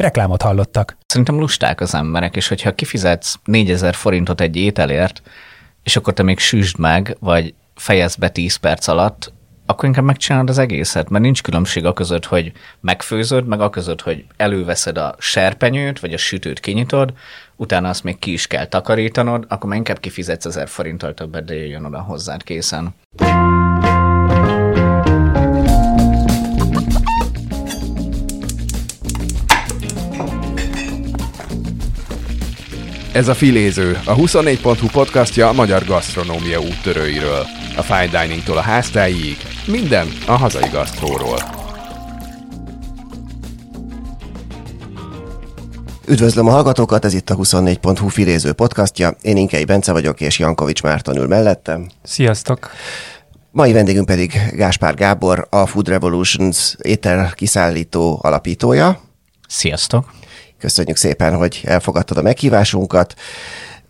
Reklámot hallottak. Szerintem lusták az emberek, és hogyha kifizetsz 4000 forintot egy ételért, és akkor te még süsd meg, vagy fejezd be 10 perc alatt, akkor inkább megcsinálod az egészet, mert nincs különbség a között, hogy megfőzöd, meg a között, hogy előveszed a serpenyőt, vagy a sütőt kinyitod, utána azt még ki is kell takarítanod, akkor már inkább kifizetsz 1000 forinttal többet, de jöjjön oda hozzád készen. Ez a Filéző, a 24.hu podcastja a magyar gasztronómia úttörőiről. A fine diningtól a háztáig, minden a hazai gasztróról. Üdvözlöm a hallgatókat, ez itt a 24.hu Filéző podcastja. Én Inkei Bence vagyok, és Jankovics Márton ül mellettem. Sziasztok! Mai vendégünk pedig Gáspár Gábor, a Food Revolutions étel kiszállító alapítója. Sziasztok! Köszönjük szépen, hogy elfogadtad a meghívásunkat.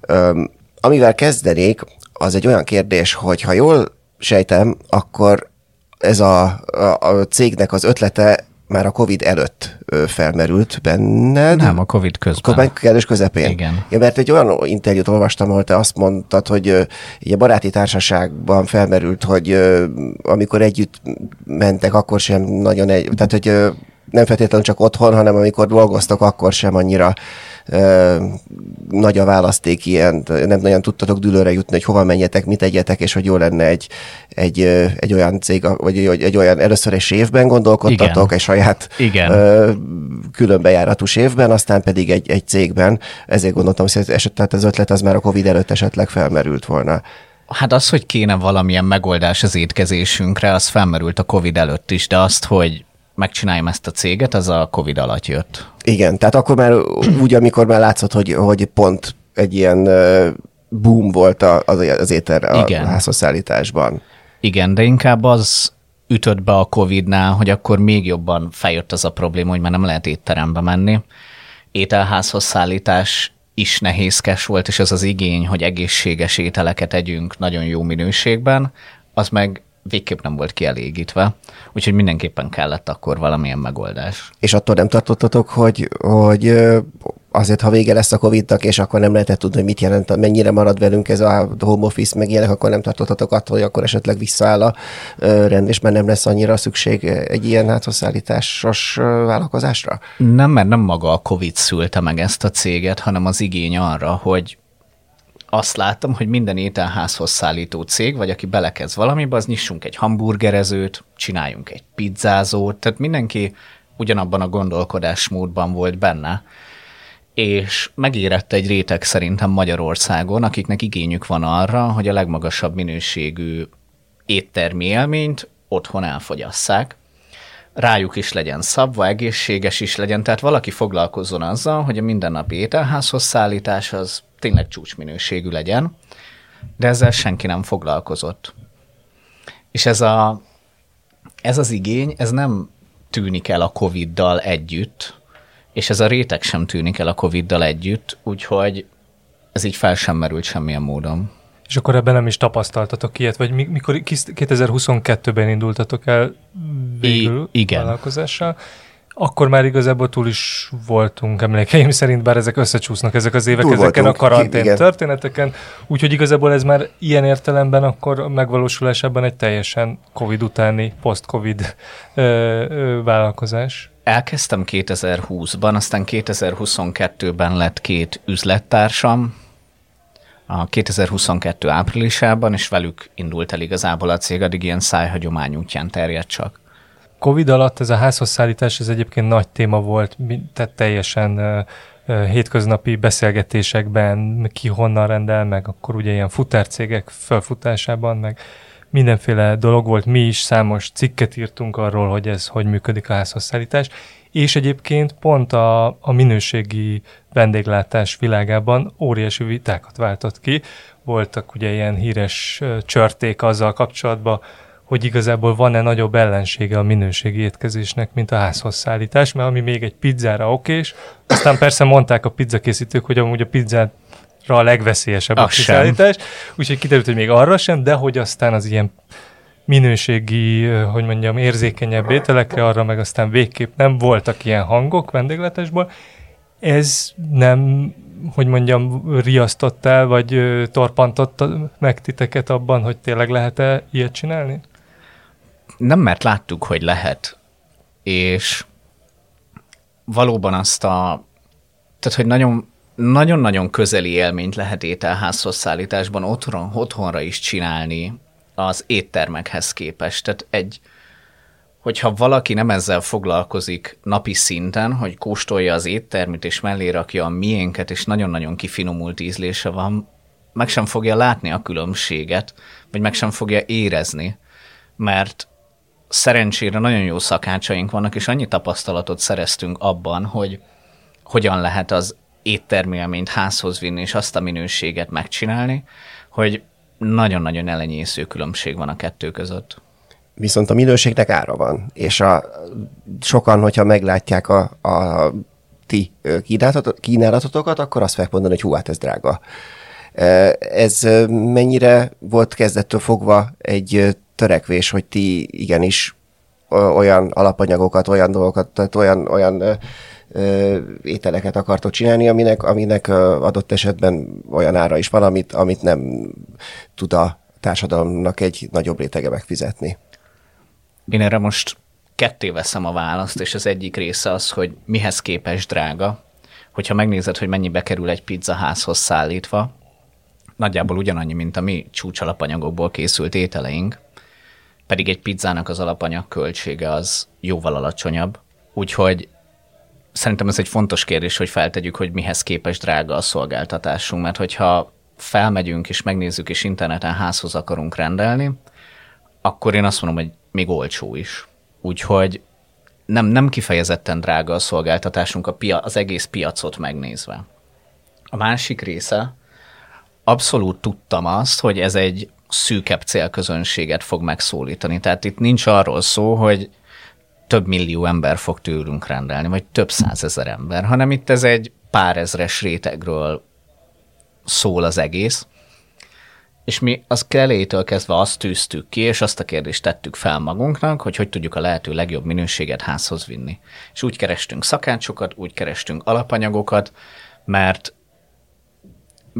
Öm, amivel kezdenék, az egy olyan kérdés, hogy ha jól sejtem, akkor ez a, a, a cégnek az ötlete már a Covid előtt felmerült benned. Nem, a Covid közben. Covid kellős közepén. Igen. Ja, mert egy olyan interjút olvastam, ahol te azt mondtad, hogy a baráti társaságban felmerült, hogy amikor együtt mentek, akkor sem nagyon egy, tehát hogy nem feltétlenül csak otthon, hanem amikor dolgoztok, akkor sem annyira ö, nagy a választék ilyen, nem nagyon tudtatok dülőre jutni, hogy hova menjetek, mit egyetek, és hogy jó lenne egy, egy, egy olyan cég, vagy egy, egy olyan először egy évben gondolkodtatok, Igen. egy saját Igen. ö, különbejáratú évben, aztán pedig egy, egy cégben. Ezért gondoltam, hogy eset, tehát az ötlet az már a Covid előtt esetleg felmerült volna. Hát az, hogy kéne valamilyen megoldás az étkezésünkre, az felmerült a Covid előtt is, de azt, hogy megcsináljam ezt a céget, az a Covid alatt jött. Igen, tehát akkor már úgy, amikor már látszott, hogy, hogy pont egy ilyen boom volt az, az étel a Igen. házhozszállításban. Igen, de inkább az ütött be a Covid-nál, hogy akkor még jobban feljött az a probléma, hogy már nem lehet étterembe menni. Ételházhoz szállítás is nehézkes volt, és az az igény, hogy egészséges ételeket együnk nagyon jó minőségben, az meg végképp nem volt kielégítve, úgyhogy mindenképpen kellett akkor valamilyen megoldás. És attól nem tartottatok, hogy, hogy azért, ha vége lesz a Covid-nak, és akkor nem lehetett tudni, hogy mit jelent, mennyire marad velünk ez a home office, meg ilyenek, akkor nem tartottatok attól, hogy akkor esetleg visszaáll a rend, és már nem lesz annyira szükség egy ilyen házhozszállításos ö, vállalkozásra? Nem, mert nem maga a Covid szülte meg ezt a céget, hanem az igény arra, hogy azt láttam, hogy minden ételházhoz szállító cég, vagy aki belekezd valamibe, az nyissunk egy hamburgerezőt, csináljunk egy pizzázót, tehát mindenki ugyanabban a gondolkodásmódban volt benne, és megérett egy réteg szerintem Magyarországon, akiknek igényük van arra, hogy a legmagasabb minőségű éttermi élményt otthon elfogyasszák, rájuk is legyen szabva, egészséges is legyen, tehát valaki foglalkozzon azzal, hogy a mindennapi ételházhoz szállítás az tényleg csúcsminőségű legyen, de ezzel senki nem foglalkozott. És ez, a, ez az igény, ez nem tűnik el a Covid-dal együtt, és ez a réteg sem tűnik el a Covid-dal együtt, úgyhogy ez így fel sem merült semmilyen módon. És akkor ebben nem is tapasztaltatok ilyet, vagy mi- mikor kis- 2022-ben indultatok el végül I- igen. vállalkozással, akkor már igazából túl is voltunk emlékeim szerint, bár ezek összecsúsznak ezek az évek Túl ezeken voltunk, a karantén igen. történeteken, úgyhogy igazából ez már ilyen értelemben akkor megvalósulásában egy teljesen Covid utáni, post-Covid ö, ö, vállalkozás. Elkezdtem 2020-ban, aztán 2022-ben lett két üzlettársam, a 2022 áprilisában, és velük indult el igazából a cég, addig ilyen szájhagyomány útján terjedt csak. Covid alatt ez a házhozszállítás, ez egyébként nagy téma volt, tehát teljesen hétköznapi beszélgetésekben, ki honnan rendel, meg akkor ugye ilyen futárcégek felfutásában, meg mindenféle dolog volt, mi is számos cikket írtunk arról, hogy ez hogy működik a házhozszállítás, és egyébként pont a, a minőségi vendéglátás világában óriási vitákat váltott ki. Voltak ugye ilyen híres csörték azzal kapcsolatban, hogy igazából van-e nagyobb ellensége a minőségi étkezésnek, mint a házhozszállítás, mert ami még egy pizzára okés, aztán persze mondták a pizzakészítők, hogy amúgy a pizzát a legveszélyesebb a kiszállítás, úgyhogy kiderült, hogy még arra sem, de hogy aztán az ilyen minőségi, hogy mondjam, érzékenyebb ételekre, arra meg aztán végképp nem voltak ilyen hangok vendégletesból. Ez nem, hogy mondjam, riasztott el, vagy torpantott meg titeket abban, hogy tényleg lehet-e ilyet csinálni? Nem, mert láttuk, hogy lehet. És valóban azt a, tehát hogy nagyon nagyon-nagyon közeli élményt lehet ételházhoz szállításban otthon, otthonra is csinálni az éttermekhez képest. Tehát egy, hogyha valaki nem ezzel foglalkozik napi szinten, hogy kóstolja az éttermit, és mellé rakja a miénket, és nagyon-nagyon kifinomult ízlése van, meg sem fogja látni a különbséget, vagy meg sem fogja érezni, mert szerencsére nagyon jó szakácsaink vannak, és annyi tapasztalatot szereztünk abban, hogy hogyan lehet az éttermélményt házhoz vinni, és azt a minőséget megcsinálni, hogy nagyon-nagyon elenyésző különbség van a kettő között. Viszont a minőségnek ára van, és a, sokan, hogyha meglátják a, a ti kínálatotokat, akkor azt fogják mondani, hogy hú, hát ez drága. Ez mennyire volt kezdettől fogva egy törekvés, hogy ti igenis olyan alapanyagokat, olyan dolgokat, tehát olyan, olyan ételeket akartok csinálni, aminek, aminek adott esetben olyan ára is van, amit, amit nem tud a társadalomnak egy nagyobb rétege megfizetni. Én erre most ketté veszem a választ, és az egyik része az, hogy mihez képes drága. Hogyha megnézed, hogy mennyibe kerül egy pizza házhoz szállítva, nagyjából ugyanannyi, mint a mi csúcsalapanyagokból készült ételeink, pedig egy pizzának az alapanyag költsége az jóval alacsonyabb. Úgyhogy szerintem ez egy fontos kérdés, hogy feltegyük, hogy mihez képes drága a szolgáltatásunk, mert hogyha felmegyünk és megnézzük, és interneten házhoz akarunk rendelni, akkor én azt mondom, hogy még olcsó is. Úgyhogy nem, nem kifejezetten drága a szolgáltatásunk a pia, az egész piacot megnézve. A másik része, abszolút tudtam azt, hogy ez egy szűkebb célközönséget fog megszólítani. Tehát itt nincs arról szó, hogy több millió ember fog tőlünk rendelni, vagy több százezer ember, hanem itt ez egy pár ezres rétegről szól az egész, és mi az kellétől kezdve azt tűztük ki, és azt a kérdést tettük fel magunknak, hogy hogy tudjuk a lehető legjobb minőséget házhoz vinni. És úgy kerestünk szakácsokat, úgy kerestünk alapanyagokat, mert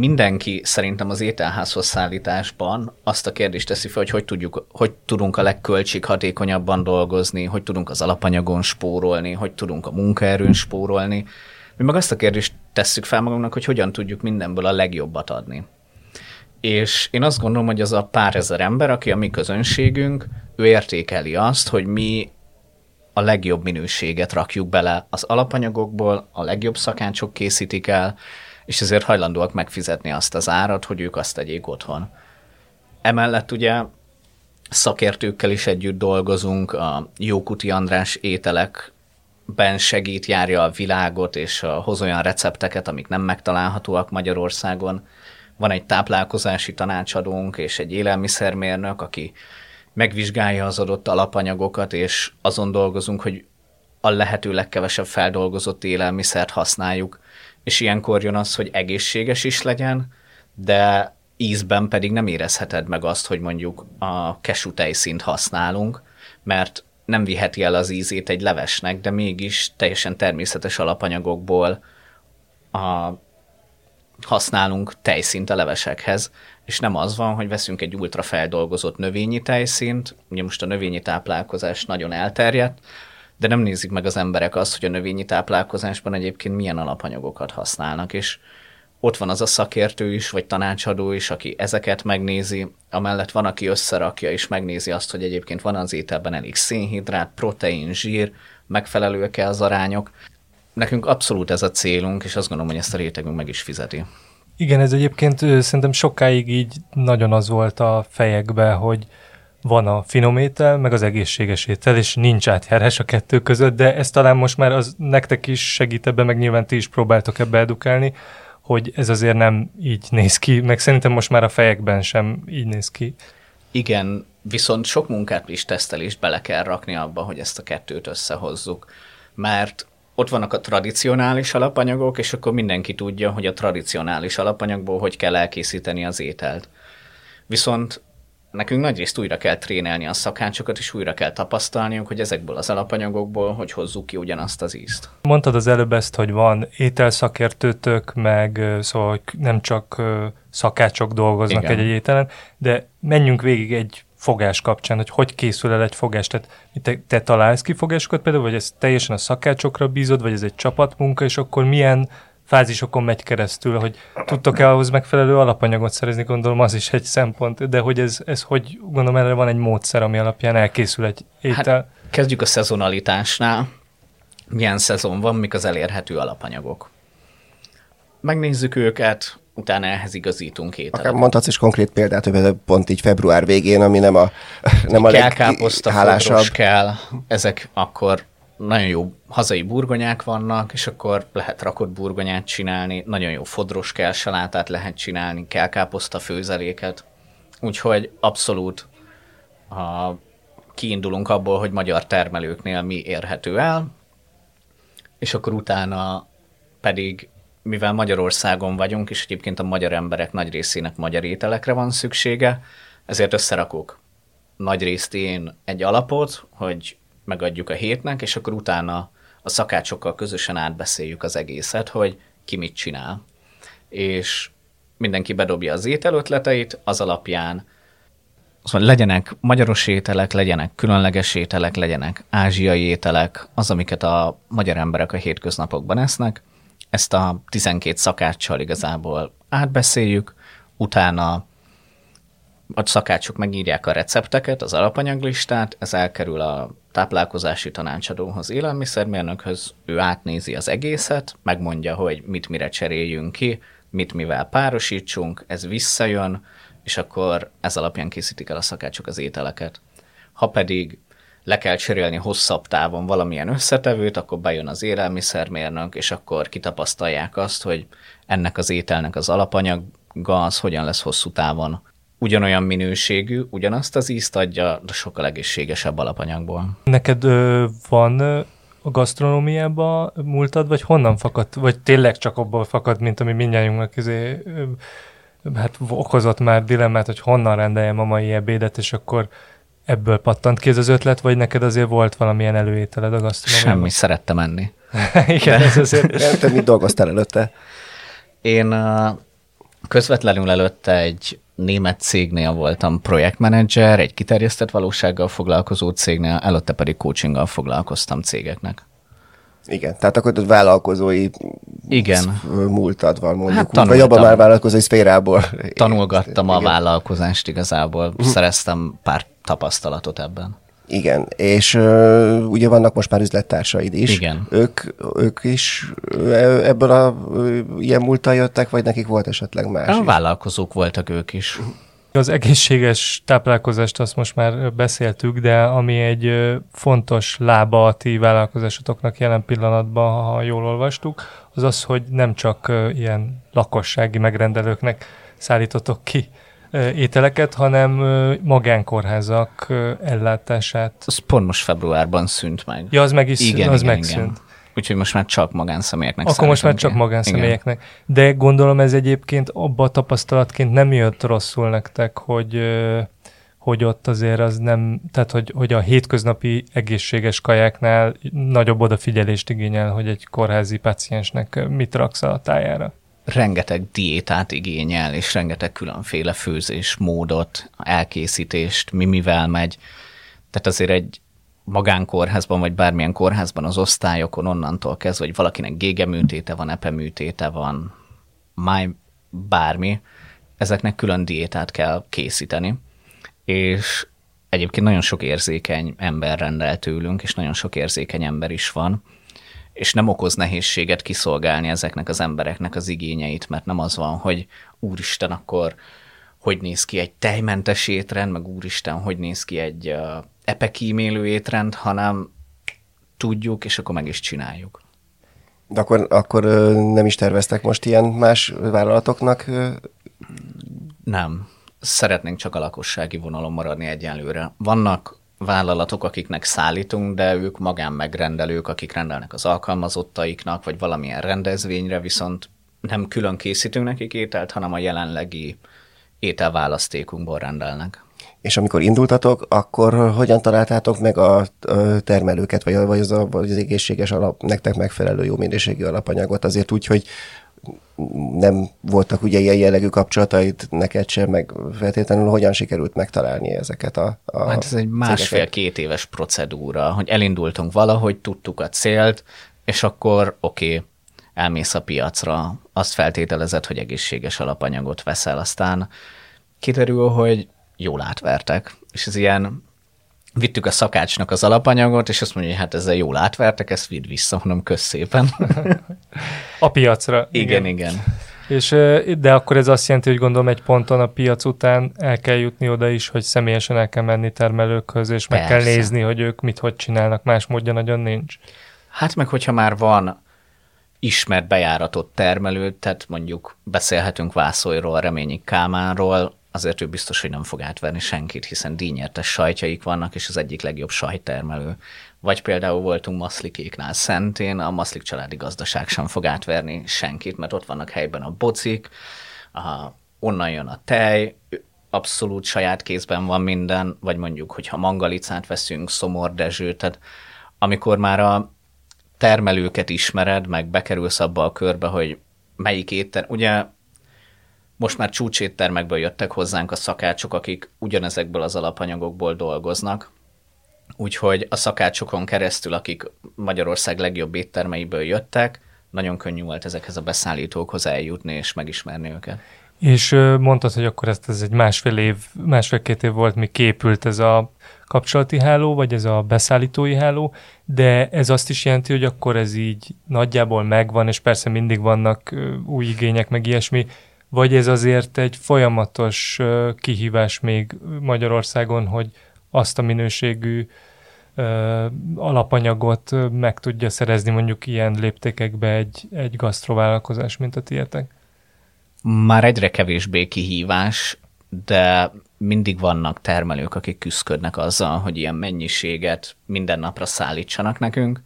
mindenki szerintem az ételházhoz szállításban azt a kérdést teszi fel, hogy hogy, tudjuk, hogy tudunk a legköltséghatékonyabban dolgozni, hogy tudunk az alapanyagon spórolni, hogy tudunk a munkaerőn spórolni. Mi meg azt a kérdést tesszük fel magunknak, hogy hogyan tudjuk mindenből a legjobbat adni. És én azt gondolom, hogy az a pár ezer ember, aki a mi közönségünk, ő értékeli azt, hogy mi a legjobb minőséget rakjuk bele az alapanyagokból, a legjobb szakácsok készítik el, és ezért hajlandóak megfizetni azt az árat, hogy ők azt tegyék otthon. Emellett ugye szakértőkkel is együtt dolgozunk, a Jókuti András ételekben segít, járja a világot, és hoz olyan recepteket, amik nem megtalálhatóak Magyarországon. Van egy táplálkozási tanácsadónk és egy élelmiszermérnök, aki megvizsgálja az adott alapanyagokat, és azon dolgozunk, hogy a lehető legkevesebb feldolgozott élelmiszert használjuk, és ilyenkor jön az, hogy egészséges is legyen, de ízben pedig nem érezheted meg azt, hogy mondjuk a kesú tejszínt használunk, mert nem viheti el az ízét egy levesnek, de mégis teljesen természetes alapanyagokból a, használunk tejszint a levesekhez, és nem az van, hogy veszünk egy ultrafeldolgozott növényi tejszint, ugye most a növényi táplálkozás nagyon elterjedt, de nem nézik meg az emberek azt, hogy a növényi táplálkozásban egyébként milyen alapanyagokat használnak, és ott van az a szakértő is, vagy tanácsadó is, aki ezeket megnézi, amellett van, aki összerakja és megnézi azt, hogy egyébként van az ételben elég szénhidrát, protein, zsír, megfelelőek-e az arányok. Nekünk abszolút ez a célunk, és azt gondolom, hogy ezt a rétegünk meg is fizeti. Igen, ez egyébként szerintem sokáig így nagyon az volt a fejekbe, hogy van a finom étel, meg az egészséges étel, és nincs átjárás a kettő között, de ez talán most már az nektek is segít ebbe, meg nyilván ti is próbáltok ebbe edukálni, hogy ez azért nem így néz ki, meg szerintem most már a fejekben sem így néz ki. Igen, viszont sok munkát is tesztelést bele kell rakni abba, hogy ezt a kettőt összehozzuk. Mert ott vannak a tradicionális alapanyagok, és akkor mindenki tudja, hogy a tradicionális alapanyagból hogy kell elkészíteni az ételt. Viszont nekünk nagyrészt újra kell trénelni a szakácsokat, és újra kell tapasztalniuk, hogy ezekből az alapanyagokból hogy hozzuk ki ugyanazt az ízt. Mondtad az előbb ezt, hogy van ételszakértőtök, meg szóval hogy nem csak szakácsok dolgoznak egy-egy ételen, de menjünk végig egy fogás kapcsán, hogy hogy készül el egy fogás. Tehát te, te találsz ki fogásokat például, vagy ez teljesen a szakácsokra bízod, vagy ez egy csapatmunka, és akkor milyen fázisokon megy keresztül, hogy tudtok-e ahhoz megfelelő alapanyagot szerezni, gondolom az is egy szempont, de hogy ez, ez hogy gondolom erre van egy módszer, ami alapján elkészül egy étel. Hát, kezdjük a szezonalitásnál. Milyen szezon van, mik az elérhető alapanyagok. Megnézzük őket, utána ehhez igazítunk ételeket. Akár mondhatsz is konkrét példát, hogy pont így február végén, ami nem a, nem a kell káposzta, kell, ezek akkor nagyon jó hazai burgonyák vannak, és akkor lehet rakott burgonyát csinálni, nagyon jó fodros kell salátát lehet csinálni, kell káposzta főzeléket. Úgyhogy abszolút a, kiindulunk abból, hogy magyar termelőknél mi érhető el, és akkor utána pedig, mivel Magyarországon vagyunk, és egyébként a magyar emberek nagy részének magyar ételekre van szüksége, ezért összerakok nagy részt én egy alapot, hogy megadjuk a hétnek, és akkor utána a szakácsokkal közösen átbeszéljük az egészet, hogy ki mit csinál. És mindenki bedobja az ételötleteit, az alapján szóval legyenek magyaros ételek, legyenek különleges ételek, legyenek ázsiai ételek, az, amiket a magyar emberek a hétköznapokban esznek. Ezt a 12 szakáccsal igazából átbeszéljük, utána a szakácsok megírják a recepteket, az alapanyaglistát, ez elkerül a táplálkozási tanácsadóhoz, élelmiszermérnökhöz, ő átnézi az egészet, megmondja, hogy mit mire cseréljünk ki, mit mivel párosítsunk, ez visszajön, és akkor ez alapján készítik el a szakácsok az ételeket. Ha pedig le kell cserélni hosszabb távon valamilyen összetevőt, akkor bejön az élelmiszermérnök, és akkor kitapasztalják azt, hogy ennek az ételnek az alapanyaga az hogyan lesz hosszú távon ugyanolyan minőségű, ugyanazt az ízt adja, de sokkal egészségesebb alapanyagból. Neked ö, van a gasztronómiában múltad, vagy honnan fakadt, vagy tényleg csak abból fakadt, mint ami mindjárt izé, hát okozott már dilemmát, hogy honnan rendeljem a mai ebédet, és akkor ebből pattant ki ez az ötlet, vagy neked azért volt valamilyen előételed a gasztronómiában? Semmi, szerettem enni. Igen, ez azért... Te mit dolgoztál előtte? Én közvetlenül előtte egy német cégnél voltam projektmenedzser, egy kiterjesztett valósággal foglalkozó cégnél, előtte pedig coachinggal foglalkoztam cégeknek. Igen, tehát akkor ott vállalkozói Igen. múltad van mondjuk, hát úgy, vagy abban már vállalkozói szférából. Tanulgattam Igen. a vállalkozást igazából, uh-huh. szereztem pár tapasztalatot ebben. Igen, és uh, ugye vannak most már üzlettársaid is. Igen. Ők, ők is ebből a ilyen múltal jöttek, vagy nekik volt esetleg más A is? vállalkozók voltak ők is. Az egészséges táplálkozást azt most már beszéltük, de ami egy fontos lába a ti vállalkozásotoknak jelen pillanatban, ha jól olvastuk, az az, hogy nem csak ilyen lakossági megrendelőknek szállítotok ki ételeket, hanem magánkórházak ellátását. Az pont most februárban szűnt meg. Ja, az meg is igen, az igen, megszűnt. Igen. Úgyhogy most már csak magánszemélyeknek Akkor most már csak magánszemélyeknek. Igen. De gondolom ez egyébként abba a tapasztalatként nem jött rosszul nektek, hogy hogy ott azért az nem, tehát hogy, hogy a hétköznapi egészséges kajáknál nagyobb odafigyelést igényel, hogy egy kórházi paciensnek mit raksz a tájára rengeteg diétát igényel, és rengeteg különféle főzésmódot, elkészítést, mi mivel megy. Tehát azért egy magánkórházban, vagy bármilyen kórházban az osztályokon onnantól kezdve, hogy valakinek gégeműtéte van, epeműtéte van, máj, bármi, ezeknek külön diétát kell készíteni. És egyébként nagyon sok érzékeny ember rendel tőlünk, és nagyon sok érzékeny ember is van, és nem okoz nehézséget kiszolgálni ezeknek az embereknek az igényeit, mert nem az van, hogy úristen, akkor hogy néz ki egy tejmentes étrend, meg úristen, hogy néz ki egy uh, epekímélő étrend, hanem tudjuk, és akkor meg is csináljuk. De akkor, akkor nem is terveztek most ilyen más vállalatoknak? Nem. Szeretnénk csak a lakossági vonalon maradni egyenlőre. Vannak vállalatok, akiknek szállítunk, de ők magánmegrendelők, akik rendelnek az alkalmazottaiknak, vagy valamilyen rendezvényre, viszont nem külön készítünk nekik ételt, hanem a jelenlegi ételválasztékunkból rendelnek. És amikor indultatok, akkor hogyan találtátok meg a termelőket, vagy, vagy, az, a, vagy az egészséges alap, nektek megfelelő jó minőségű alapanyagot? Azért úgy, hogy nem voltak ugye ilyen jellegű kapcsolataid neked sem, meg feltétlenül hogyan sikerült megtalálni ezeket a, a Hát ez egy másfél-két éves procedúra, hogy elindultunk valahogy, tudtuk a célt, és akkor oké, okay, elmész a piacra, azt feltételezed, hogy egészséges alapanyagot veszel, aztán kiderül, hogy jól átvertek, és ez ilyen, vittük a szakácsnak az alapanyagot, és azt mondja, hogy hát ezzel jól átvertek, ezt vidd vissza, mondom, kösz szépen. A piacra. igen, igen. És, ö, de akkor ez azt jelenti, hogy gondolom egy ponton a piac után el kell jutni oda is, hogy személyesen el kell menni termelőkhöz, és meg kell Persze. nézni, hogy ők mit hogy csinálnak, más módja nagyon nincs. Hát meg, hogyha már van ismert bejáratott termelő, tehát mondjuk beszélhetünk Vászolyról, Reményi Kálmánról, azért ő biztos, hogy nem fog átverni senkit, hiszen díjnyertes sajtjaik vannak, és az egyik legjobb sajttermelő. Vagy például voltunk Maszlikéknál Szentén, a Maszlik családi gazdaság sem fog átverni senkit, mert ott vannak helyben a bocik, a, onnan jön a tej, abszolút saját kézben van minden, vagy mondjuk, hogyha mangalicát veszünk, Szomor Dezső, tehát amikor már a termelőket ismered, meg bekerülsz abba a körbe, hogy melyik étter, ugye most már csúcséttermekből jöttek hozzánk a szakácsok, akik ugyanezekből az alapanyagokból dolgoznak, úgyhogy a szakácsokon keresztül, akik Magyarország legjobb éttermeiből jöttek, nagyon könnyű volt ezekhez a beszállítókhoz eljutni és megismerni őket. És mondtad, hogy akkor ezt ez egy másfél év, másfél-két év volt, míg képült ez a kapcsolati háló, vagy ez a beszállítói háló, de ez azt is jelenti, hogy akkor ez így nagyjából megvan, és persze mindig vannak új igények, meg ilyesmi, vagy ez azért egy folyamatos kihívás még Magyarországon, hogy azt a minőségű alapanyagot meg tudja szerezni mondjuk ilyen léptékekbe egy, egy gasztrovállalkozás, mint a tietek? Már egyre kevésbé kihívás, de mindig vannak termelők, akik küzdködnek azzal, hogy ilyen mennyiséget minden napra szállítsanak nekünk,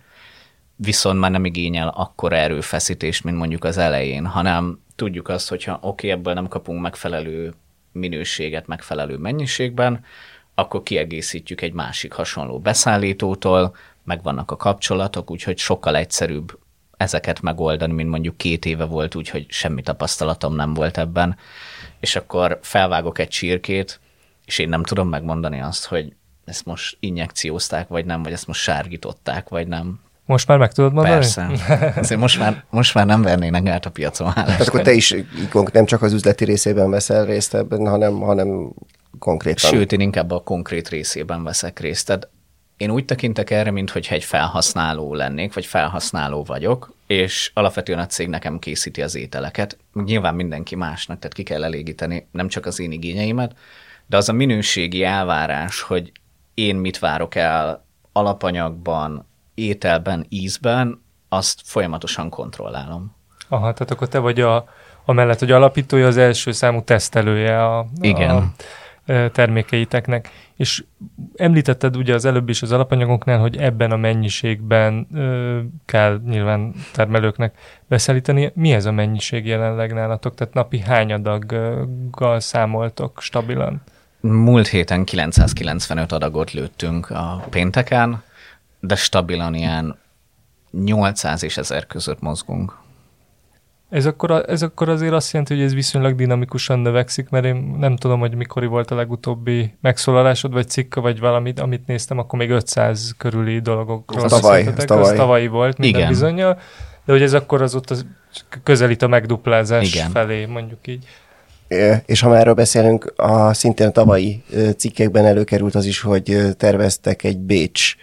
viszont már nem igényel akkora erőfeszítést, mint mondjuk az elején, hanem tudjuk azt, hogyha oké, okay, ebből nem kapunk megfelelő minőséget megfelelő mennyiségben, akkor kiegészítjük egy másik hasonló beszállítótól, megvannak a kapcsolatok, úgyhogy sokkal egyszerűbb ezeket megoldani, mint mondjuk két éve volt, úgyhogy semmi tapasztalatom nem volt ebben, és akkor felvágok egy csirkét, és én nem tudom megmondani azt, hogy ezt most injekciózták, vagy nem, vagy ezt most sárgították, vagy nem. Most már meg tudod mondani? Persze. Azért most már, most már nem vernének át a piacon Tehát akkor te is nem csak az üzleti részében veszel részt ebben, hanem, hanem konkrétan. Sőt, én inkább a konkrét részében veszek részt. Tehát én úgy tekintek erre, mintha egy felhasználó lennék, vagy felhasználó vagyok, és alapvetően a cég nekem készíti az ételeket. Nyilván mindenki másnak, tehát ki kell elégíteni nem csak az én igényeimet, de az a minőségi elvárás, hogy én mit várok el alapanyagban, ételben, ízben, azt folyamatosan kontrollálom. Aha, tehát akkor te vagy a, amellett, hogy alapítója, az első számú tesztelője a, Igen. a termékeiteknek. És említetted ugye az előbb is az alapanyagoknál, hogy ebben a mennyiségben ö, kell nyilván termelőknek beszállítani. Mi ez a mennyiség jelenleg nálatok? Tehát napi hány adaggal számoltok stabilan? Múlt héten 995 adagot lőttünk a pénteken, de stabilan ilyen 800 és 1000 között mozgunk. Ez akkor, a- ez akkor azért azt jelenti, hogy ez viszonylag dinamikusan növekszik, mert én nem tudom, hogy mikor volt a legutóbbi megszólalásod, vagy cikk, vagy valamit, amit néztem, akkor még 500 körüli dologokról Az tavaly, az tavaly. Az tavalyi volt minden Igen. bizonyal, de hogy ez akkor az ott az közelít a megduplázás Igen. felé, mondjuk így. És ha már erről beszélünk, a szintén a tavalyi cikkekben előkerült az is, hogy terveztek egy Bécs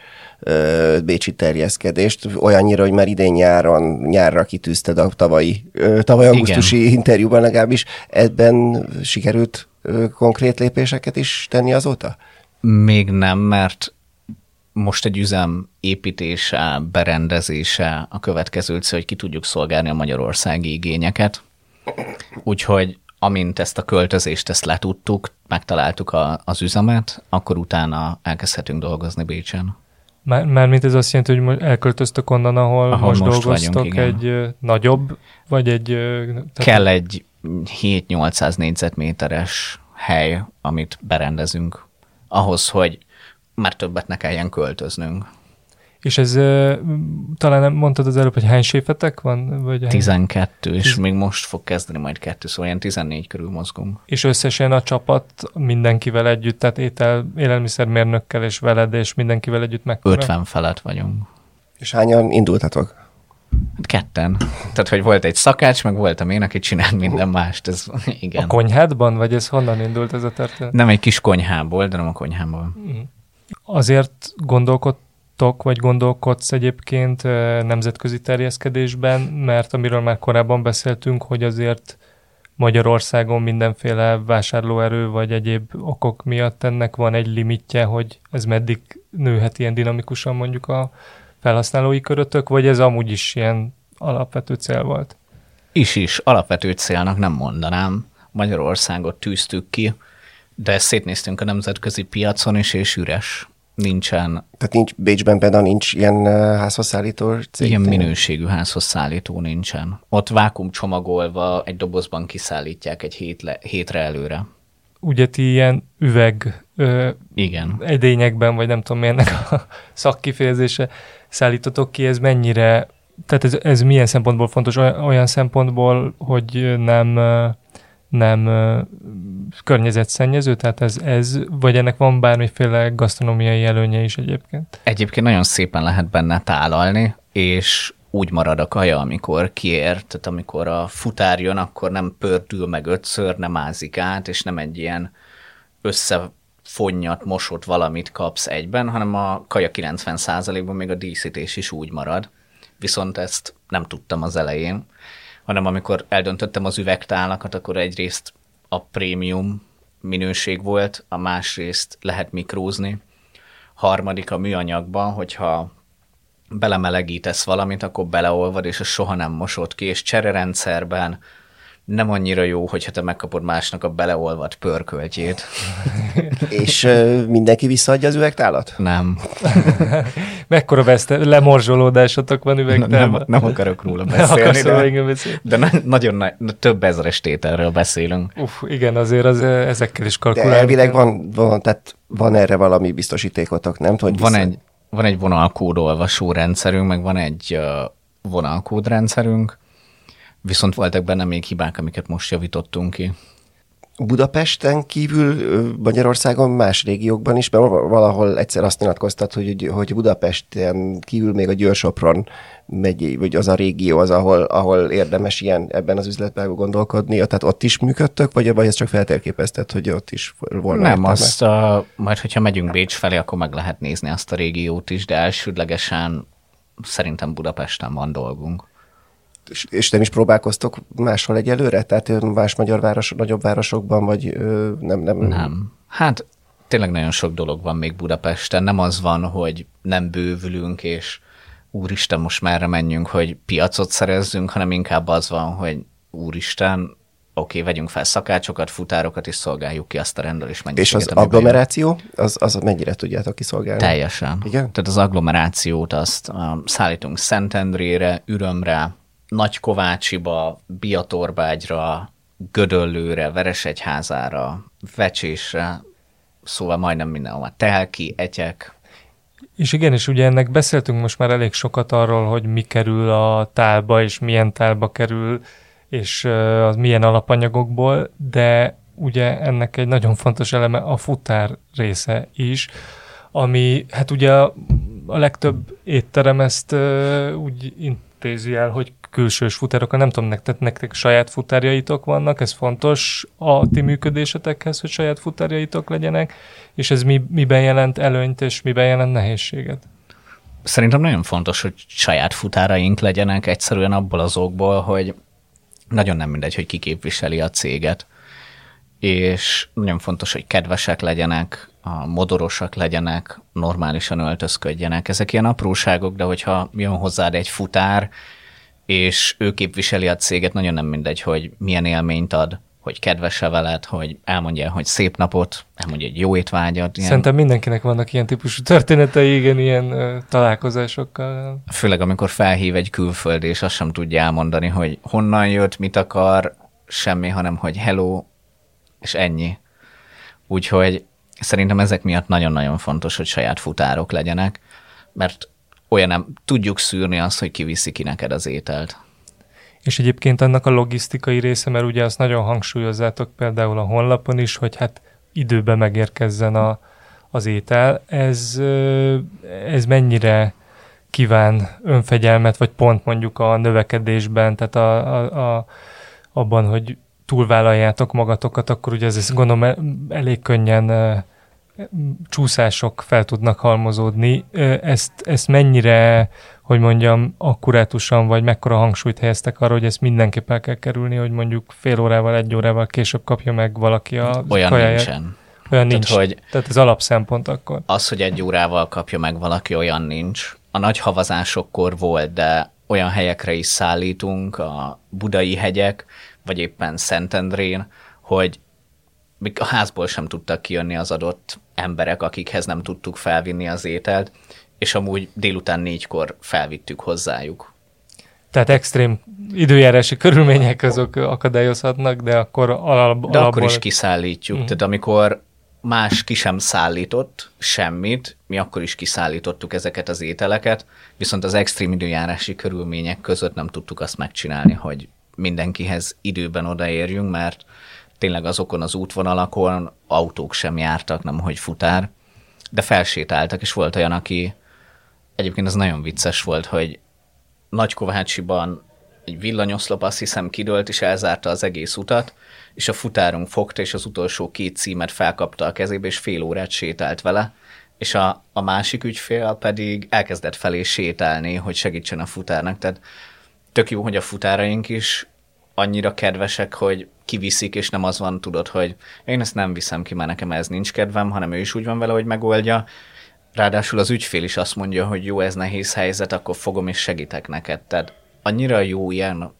ö, bécsi terjeszkedést, olyannyira, hogy már idén nyáron, nyárra kitűzted a tavalyi, ö, tavaly augusztusi interjúban legalábbis. Ebben sikerült ö, konkrét lépéseket is tenni azóta? Még nem, mert most egy üzem építése, berendezése a következő cél, hogy ki tudjuk szolgálni a magyarországi igényeket. Úgyhogy amint ezt a költözést ezt letudtuk, megtaláltuk a, az üzemet, akkor utána elkezdhetünk dolgozni Bécsen. Már, mármint ez azt jelenti, hogy mo- elköltöztök onnan, ahol, Ahol most, most dolgoztok, vagyunk, igen. egy nagyobb, vagy egy... tehát Kell egy 7-800 négyzetméteres hely, amit berendezünk, ahhoz, hogy már többet ne kelljen költöznünk. És ez talán nem mondtad az előbb, hogy hány séfetek van? Vagy hány- 12, és még most fog kezdeni majd kettő, szóval ilyen 14 körül mozgunk. És összesen a csapat mindenkivel együtt, tehát étel, élelmiszermérnökkel és veled, és mindenkivel együtt mekkora? 50 felett vagyunk. És hányan indultatok? Hát ketten. Tehát, hogy volt egy szakács, meg voltam én, aki csinált minden mást. Ez, igen. A konyhádban, vagy ez honnan indult ez a történet? Nem egy kis konyhából, de nem a konyhából. Azért gondolkodtok, vagy gondolkodsz egyébként nemzetközi terjeszkedésben, mert amiről már korábban beszéltünk, hogy azért Magyarországon mindenféle vásárlóerő vagy egyéb okok miatt ennek van egy limitje, hogy ez meddig nőhet ilyen dinamikusan mondjuk a felhasználói körötök, vagy ez amúgy is ilyen alapvető cél volt? Is is, alapvető célnak nem mondanám. Magyarországot tűztük ki, de szétnéztünk a nemzetközi piacon is, és üres. Nincsen Tehát nincs, Bécsben például nincs ilyen házhoz szállító cég? ilyen minőségű házhoz szállító nincsen. Ott vákum csomagolva egy dobozban kiszállítják egy hétle, hétre előre. Ugye ti ilyen üveg ö, Igen. edényekben, vagy nem tudom mi ennek a szakkifejezése szállítotok ki, ez mennyire, tehát ez, ez milyen szempontból fontos? Olyan, olyan szempontból, hogy nem, ö, nem környezetszennyező, tehát ez, ez, vagy ennek van bármiféle gasztronómiai előnye is egyébként? Egyébként nagyon szépen lehet benne tálalni, és úgy marad a kaja, amikor kiér, tehát amikor a futár jön, akkor nem pördül meg ötször, nem ázik át, és nem egy ilyen összefonnyat, mosott valamit kapsz egyben, hanem a kaja 90%-ban még a díszítés is úgy marad. Viszont ezt nem tudtam az elején, hanem amikor eldöntöttem az üvegtálakat, akkor egyrészt a prémium minőség volt, a másrészt lehet mikrózni, harmadik a műanyagban, hogyha belemelegítesz valamit, akkor beleolvad, és az soha nem mosod ki, és csererendszerben nem annyira jó, hogyha te megkapod másnak a beleolvad pörköltjét. És uh, mindenki visszaadja az üvegtálat? Nem, Mekkora veszte, lemorzsolódásotok van nem, üvegtárban? nem akarok róla Nem beszélni, róla de, engem beszélni. de na- nagyon nagy, több ezeres tételről beszélünk. Uff, igen, azért az, ö, ezekkel is De kalkulálni. elvileg kell. van, van, tehát van erre valami biztosítékotok, nem? Hogy Van egy, van egy vonalkódolvasó rendszerünk, meg van egy uh, vonalkódrendszerünk, viszont voltak benne még hibák, amiket most javítottunk ki. Budapesten kívül Magyarországon más régiókban is, mert valahol egyszer azt nyilatkoztat, hogy, hogy Budapesten kívül még a Győr-Sopron megy, vagy az a régió az, ahol, ahol érdemes ilyen ebben az üzletben gondolkodni, tehát ott is működtök, vagy, vagy ez csak feltérképeztet, hogy ott is volna Nem, értelme? azt uh, majd, hogyha megyünk Bécs felé, akkor meg lehet nézni azt a régiót is, de elsődlegesen szerintem Budapesten van dolgunk. És, és nem is próbálkoztok máshol egyelőre? Tehát más magyar város, nagyobb városokban, vagy nem? Nem. Nem. Hát tényleg nagyon sok dolog van még Budapesten. Nem az van, hogy nem bővülünk, és úristen, most merre menjünk, hogy piacot szerezzünk, hanem inkább az van, hogy úristen, oké, okay, vegyünk fel szakácsokat, futárokat, és szolgáljuk ki azt a rendelés És mennyiséget, az amiben jön. agglomeráció, az, az mennyire tudjátok kiszolgálni? Teljesen. Igen? Tehát az agglomerációt azt uh, szállítunk Szentendrére, Ürömre, Nagykovácsiba, Biatorbágyra, Gödöllőre, Veresegyházára, Vecsésre, szóval majdnem mindenhol. Telki, Etyek, És igen, és ugye ennek beszéltünk most már elég sokat arról, hogy mi kerül a tálba, és milyen tálba kerül, és az milyen alapanyagokból, de ugye ennek egy nagyon fontos eleme a futár része is, ami, hát ugye a, legtöbb étterem ezt úgy intézi el, hogy külsős futárokkal, nem tudom, nektek, nektek saját futárjaitok vannak, ez fontos a ti működésetekhez, hogy saját futárjaitok legyenek, és ez mi, miben jelent előnyt, és miben jelent nehézséget? Szerintem nagyon fontos, hogy saját futáraink legyenek egyszerűen abból az okból, hogy nagyon nem mindegy, hogy ki képviseli a céget. és nagyon fontos, hogy kedvesek legyenek, a modorosak legyenek, normálisan öltözködjenek. Ezek ilyen apróságok, de hogyha jön hozzád egy futár, és ő képviseli a céget, nagyon nem mindegy, hogy milyen élményt ad, hogy kedvese veled, hogy elmondja, hogy szép napot, elmondja egy jó étvágyat. Ilyen. Szerintem mindenkinek vannak ilyen típusú történetei, igen, ilyen ö, találkozásokkal. Főleg, amikor felhív egy külföldi, és azt sem tudja elmondani, hogy honnan jött, mit akar, semmi, hanem hogy hello, és ennyi. Úgyhogy szerintem ezek miatt nagyon-nagyon fontos, hogy saját futárok legyenek, mert olyan nem tudjuk szűrni azt, hogy kiviszi ki neked az ételt. És egyébként annak a logisztikai része, mert ugye azt nagyon hangsúlyozzátok például a honlapon is, hogy hát időben megérkezzen a, az étel. Ez, ez mennyire kíván önfegyelmet, vagy pont mondjuk a növekedésben, tehát a, a, a, abban, hogy túlvállaljátok magatokat, akkor ugye ez, ez gondolom elég könnyen csúszások fel tudnak halmozódni. Ezt, ezt mennyire, hogy mondjam, akkurátusan, vagy mekkora hangsúlyt helyeztek arra, hogy ezt mindenképp el kell kerülni, hogy mondjuk fél órával, egy órával később kapja meg valaki a Olyan kajáját. nincsen. Olyan nincs. Tehát, hogy Tehát ez alapszempont akkor. Az, hogy egy órával kapja meg valaki, olyan nincs. A nagy havazásokkor volt, de olyan helyekre is szállítunk, a budai hegyek, vagy éppen Szentendrén, hogy a házból sem tudtak kijönni az adott emberek, akikhez nem tudtuk felvinni az ételt, és amúgy délután négykor felvittük hozzájuk. Tehát extrém időjárási körülmények azok akadályozhatnak, de akkor alap, De akkor is kiszállítjuk. Uh-huh. Tehát amikor más ki sem szállított semmit, mi akkor is kiszállítottuk ezeket az ételeket, viszont az extrém időjárási körülmények között nem tudtuk azt megcsinálni, hogy mindenkihez időben odaérjünk, mert tényleg azokon az útvonalakon autók sem jártak, nem hogy futár, de felsétáltak, és volt olyan, aki egyébként az nagyon vicces volt, hogy Nagykovácsiban egy villanyoszlop azt hiszem kidőlt, és elzárta az egész utat, és a futárunk fogta, és az utolsó két címet felkapta a kezébe, és fél órát sétált vele, és a, a másik ügyfél pedig elkezdett felé sétálni, hogy segítsen a futárnak. Tehát tök jó, hogy a futáraink is annyira kedvesek, hogy kiviszik, és nem az van, tudod, hogy én ezt nem viszem ki, mert nekem ez nincs kedvem, hanem ő is úgy van vele, hogy megoldja. Ráadásul az ügyfél is azt mondja, hogy jó, ez nehéz helyzet, akkor fogom és segítek neked. Tehát annyira jó ilyen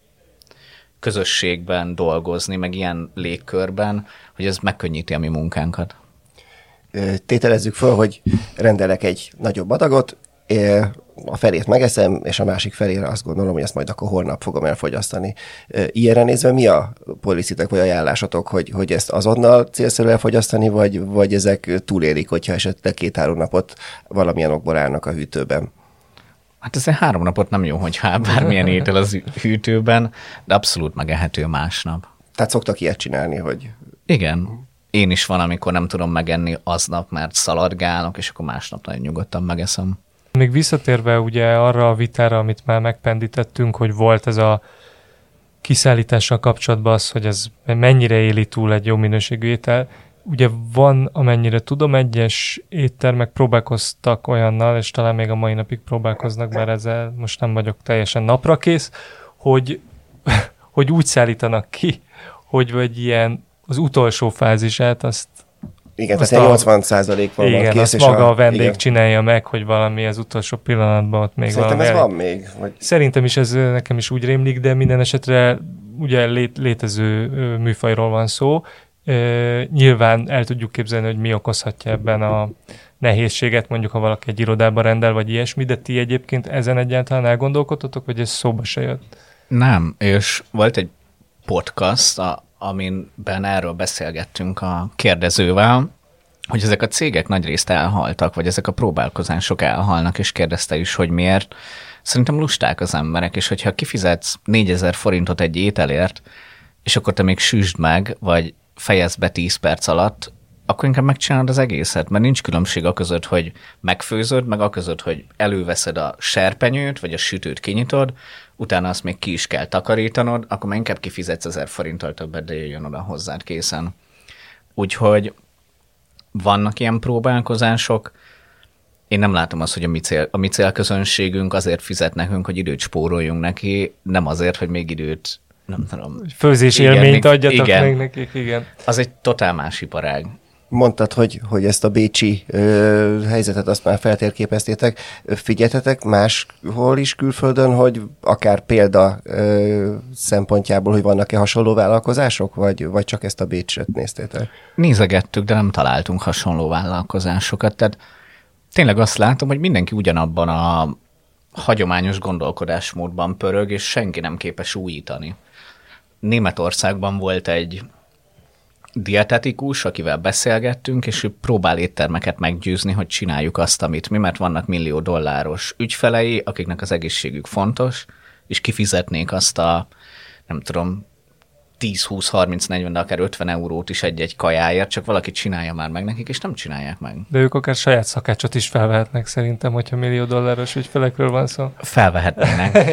közösségben dolgozni, meg ilyen légkörben, hogy ez megkönnyíti a mi munkánkat. Tételezzük föl, hogy rendelek egy nagyobb adagot, a felét megeszem, és a másik felére azt gondolom, hogy ezt majd akkor holnap fogom elfogyasztani. Ilyenre nézve mi a policitek vagy ajánlásatok, hogy, hogy ezt azonnal célszerű elfogyasztani, vagy, vagy ezek túlélik, hogyha esetleg két-három napot valamilyen okból állnak a hűtőben? Hát ez három napot nem jó, hogyha bármilyen étel az hűtőben, de abszolút megehető másnap. Tehát szoktak ilyet csinálni, hogy... Igen. Én is van, amikor nem tudom megenni aznap, mert szaladgálok, és akkor másnap nagyon nyugodtan megeszem. Még visszatérve ugye arra a vitára, amit már megpendítettünk, hogy volt ez a kiszállítással kapcsolatban az, hogy ez mennyire éli túl egy jó minőségű étel. Ugye van, amennyire tudom, egyes éttermek próbálkoztak olyannal, és talán még a mai napig próbálkoznak, mert ezzel most nem vagyok teljesen naprakész, hogy, hogy úgy szállítanak ki, hogy vagy ilyen az utolsó fázisát azt igen, azt tehát a, 80 százalék van igen, kész, azt maga a, a vendég igen. csinálja meg, hogy valami az utolsó pillanatban ott még Szerintem valami. ez van még. Vagy... Szerintem is ez nekem is úgy rémlik, de minden esetre ugye lét, létező műfajról van szó. E, nyilván el tudjuk képzelni, hogy mi okozhatja ebben a nehézséget, mondjuk ha valaki egy irodába rendel, vagy ilyesmi, de ti egyébként ezen egyáltalán elgondolkodtatok, vagy ez szóba se jött? Nem, és volt egy podcast, a, aminben erről beszélgettünk a kérdezővel, hogy ezek a cégek nagyrészt elhaltak, vagy ezek a próbálkozások elhalnak, és kérdezte is, hogy miért. Szerintem lusták az emberek, és hogyha kifizetsz 4000 forintot egy ételért, és akkor te még süsd meg, vagy fejezd be 10 perc alatt, akkor inkább megcsinálod az egészet, mert nincs különbség a között, hogy megfőzöd, meg a között, hogy előveszed a serpenyőt, vagy a sütőt kinyitod, utána azt még ki is kell takarítanod, akkor már inkább kifizetsz ezer forinttal többet, de jöjjön oda hozzád készen. Úgyhogy vannak ilyen próbálkozások, én nem látom azt, hogy a mi, cél, a mi célközönségünk azért fizet nekünk, hogy időt spóroljunk neki, nem azért, hogy még időt nem tudom. Főzés Igen, élményt adjatok igen. még nekik, igen. Az egy totál más iparág. Mondtad, hogy, hogy ezt a bécsi ö, helyzetet azt már feltérképeztétek. Figyeltetek máshol is külföldön, hogy akár példa ö, szempontjából, hogy vannak-e hasonló vállalkozások, vagy, vagy csak ezt a Bécset néztétek? Nézegettük, de nem találtunk hasonló vállalkozásokat. Tehát tényleg azt látom, hogy mindenki ugyanabban a hagyományos gondolkodásmódban pörög, és senki nem képes újítani. Németországban volt egy dietetikus, akivel beszélgettünk, és ő próbál éttermeket meggyőzni, hogy csináljuk azt, amit mi, mert vannak millió dolláros ügyfelei, akiknek az egészségük fontos, és kifizetnék azt a, nem tudom, 10, 20, 30, 40, de akár 50 eurót is egy-egy kajáért, csak valaki csinálja már meg nekik, és nem csinálják meg. De ők akár saját szakácsot is felvehetnek szerintem, hogyha millió dolláros ügyfelekről van szó. Felvehetnének.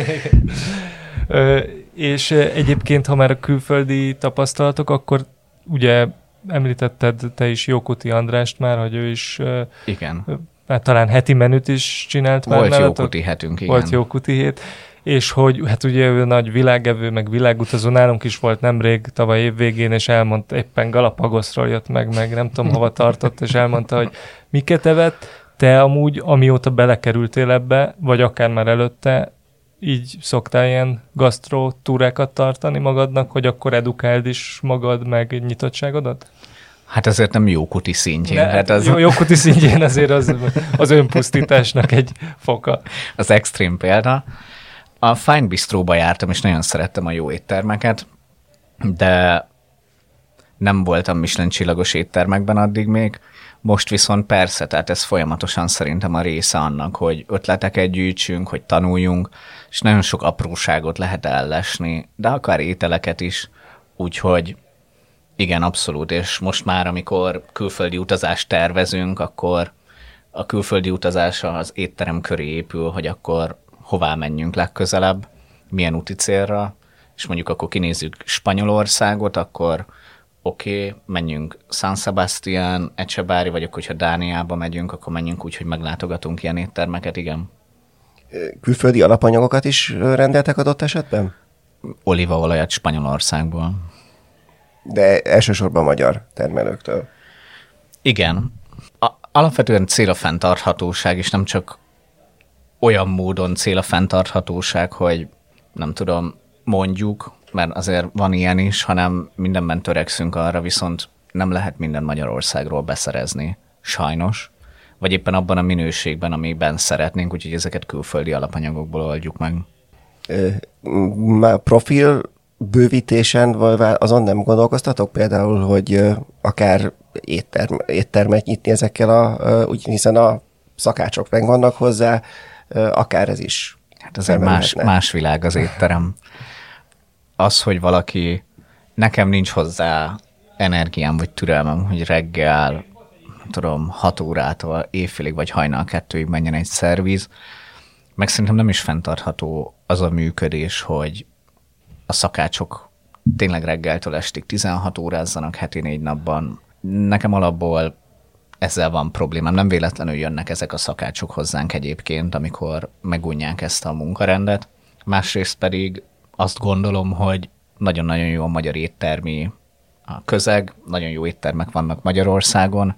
És egyébként, ha már a külföldi tapasztalatok, akkor ugye említetted te is Jókuti Andrást már, hogy ő is Igen. hát talán heti menüt is csinált már Volt jó nálatok. kuti hetünk, igen. Volt jó kuti hét, és hogy hát ugye ő nagy világevő, meg világutazó, nálunk is volt nemrég, tavaly év végén, és elmondta, éppen Galapagosról jött meg, meg nem tudom hova tartott, és elmondta, hogy miket evett, te amúgy, amióta belekerültél ebbe, vagy akár már előtte, így szoktál ilyen gasztró túrákat tartani magadnak, hogy akkor edukáld is magad, meg nyitottságodat? Hát ezért nem jó kuti szintjén. Ne, hát az, jó, jó kuti szintjén azért az, az önpusztításnak egy foka. az extrém példa. A Fine Bistróba jártam, és nagyon szerettem a jó éttermeket, de nem voltam Michelin csillagos éttermekben addig még. Most viszont persze, tehát ez folyamatosan szerintem a része annak, hogy ötleteket gyűjtsünk, hogy tanuljunk, és nagyon sok apróságot lehet ellesni, de akár ételeket is, úgyhogy igen, abszolút, és most már, amikor külföldi utazást tervezünk, akkor a külföldi utazás az étterem köré épül, hogy akkor hová menjünk legközelebb, milyen úti célra, és mondjuk akkor kinézzük Spanyolországot, akkor oké, okay, menjünk San Sebastian, Ecsebári, vagy akkor, hogyha Dániába megyünk, akkor menjünk úgy, hogy meglátogatunk ilyen éttermeket, igen. Külföldi alapanyagokat is rendeltek adott esetben? Olívaolajat Spanyolországból. De elsősorban magyar termelőktől. Igen. A, alapvetően cél a fenntarthatóság, és nem csak olyan módon cél a fenntarthatóság, hogy nem tudom, mondjuk, mert azért van ilyen is, hanem mindenben törekszünk arra, viszont nem lehet minden Magyarországról beszerezni, sajnos, vagy éppen abban a minőségben, amiben szeretnénk, úgyhogy ezeket külföldi alapanyagokból oldjuk meg. Már profil bővítésen vagy azon nem gondolkoztatok például, hogy akár étterm, éttermet nyitni ezekkel a, úgy, hiszen a szakácsok meg vannak hozzá, akár ez is. Hát ez egy más, más világ az étterem. Az, hogy valaki, nekem nincs hozzá energiám vagy türelmem, hogy reggel, tudom, 6 órától éjfélig vagy hajnal kettőig menjen egy szerviz, meg szerintem nem is fenntartható az a működés, hogy a szakácsok tényleg reggeltől estig 16 órázzanak heti négy napban. Nekem alapból ezzel van problémám. Nem véletlenül jönnek ezek a szakácsok hozzánk egyébként, amikor megunják ezt a munkarendet. Másrészt pedig azt gondolom, hogy nagyon-nagyon jó a magyar éttermi a közeg, nagyon jó éttermek vannak Magyarországon,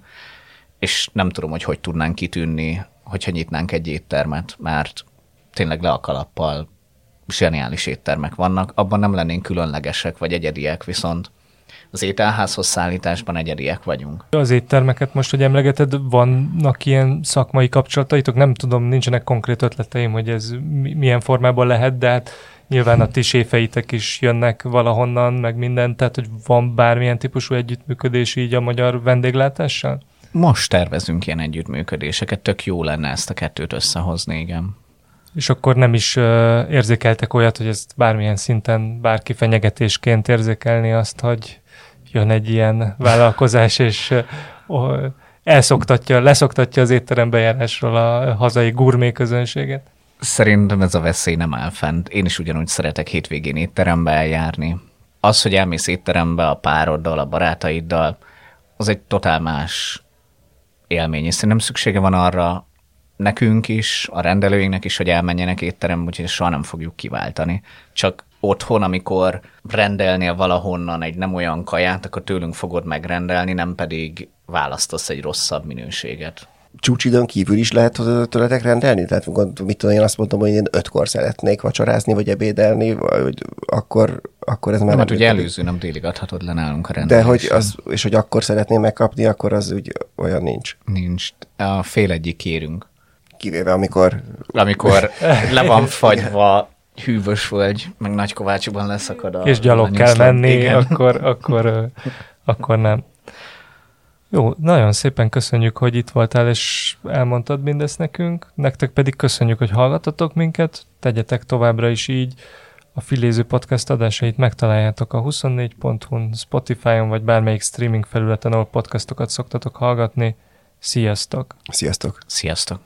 és nem tudom, hogy hogy tudnánk kitűnni, hogyha nyitnánk egy éttermet, mert tényleg le a kalappal zseniális éttermek vannak, abban nem lennénk különlegesek vagy egyediek, viszont az ételházhoz szállításban egyediek vagyunk. Az éttermeket most, hogy emlegeted, vannak ilyen szakmai kapcsolataitok? Nem tudom, nincsenek konkrét ötleteim, hogy ez mi- milyen formában lehet, de hát nyilván a ti séfeitek is jönnek valahonnan, meg minden, tehát hogy van bármilyen típusú együttműködés így a magyar vendéglátással? Most tervezünk ilyen együttműködéseket, tök jó lenne ezt a kettőt összehozni, igen. És akkor nem is uh, érzékeltek olyat, hogy ezt bármilyen szinten bárki fenyegetésként érzékelni azt, hogy jön egy ilyen vállalkozás, és uh, elszoktatja, leszoktatja az étterem bejárásról a hazai gurmé közönséget. Szerintem ez a veszély nem áll fent. Én is ugyanúgy szeretek hétvégén étterembe eljárni. Az, hogy elmész étterembe a pároddal, a barátaiddal, az egy totál más élmény, és szerintem szüksége van arra nekünk is, a rendelőinknek is, hogy elmenjenek étterembe, úgyhogy soha nem fogjuk kiváltani. Csak otthon, amikor rendelnél valahonnan egy nem olyan kaját, akkor tőlünk fogod megrendelni, nem pedig választasz egy rosszabb minőséget. Csúcsidőn kívül is lehet tőletek rendelni? Tehát mit tudom, én azt mondtam, hogy én ötkor szeretnék vacsorázni, vagy ebédelni, vagy akkor, akkor ez már Nem, hát ugye előző nem délig adhatod le nálunk a De rendelést. hogy az, és hogy akkor szeretném megkapni, akkor az úgy olyan nincs. Nincs. A fél egyik kérünk. Kivéve amikor Amikor le van fagyva, hűvös vagy, meg Nagykovácsiban leszakad a... és gyalog kell menni, Igen. akkor, akkor, akkor nem. Jó, nagyon szépen köszönjük, hogy itt voltál, és elmondtad mindezt nekünk. Nektek pedig köszönjük, hogy hallgatotok minket. Tegyetek továbbra is így. A Filéző Podcast adásait megtaláljátok a 24.hu-n, Spotify-on, vagy bármelyik streaming felületen, ahol podcastokat szoktatok hallgatni. Sziasztok! Sziasztok! Sziasztok!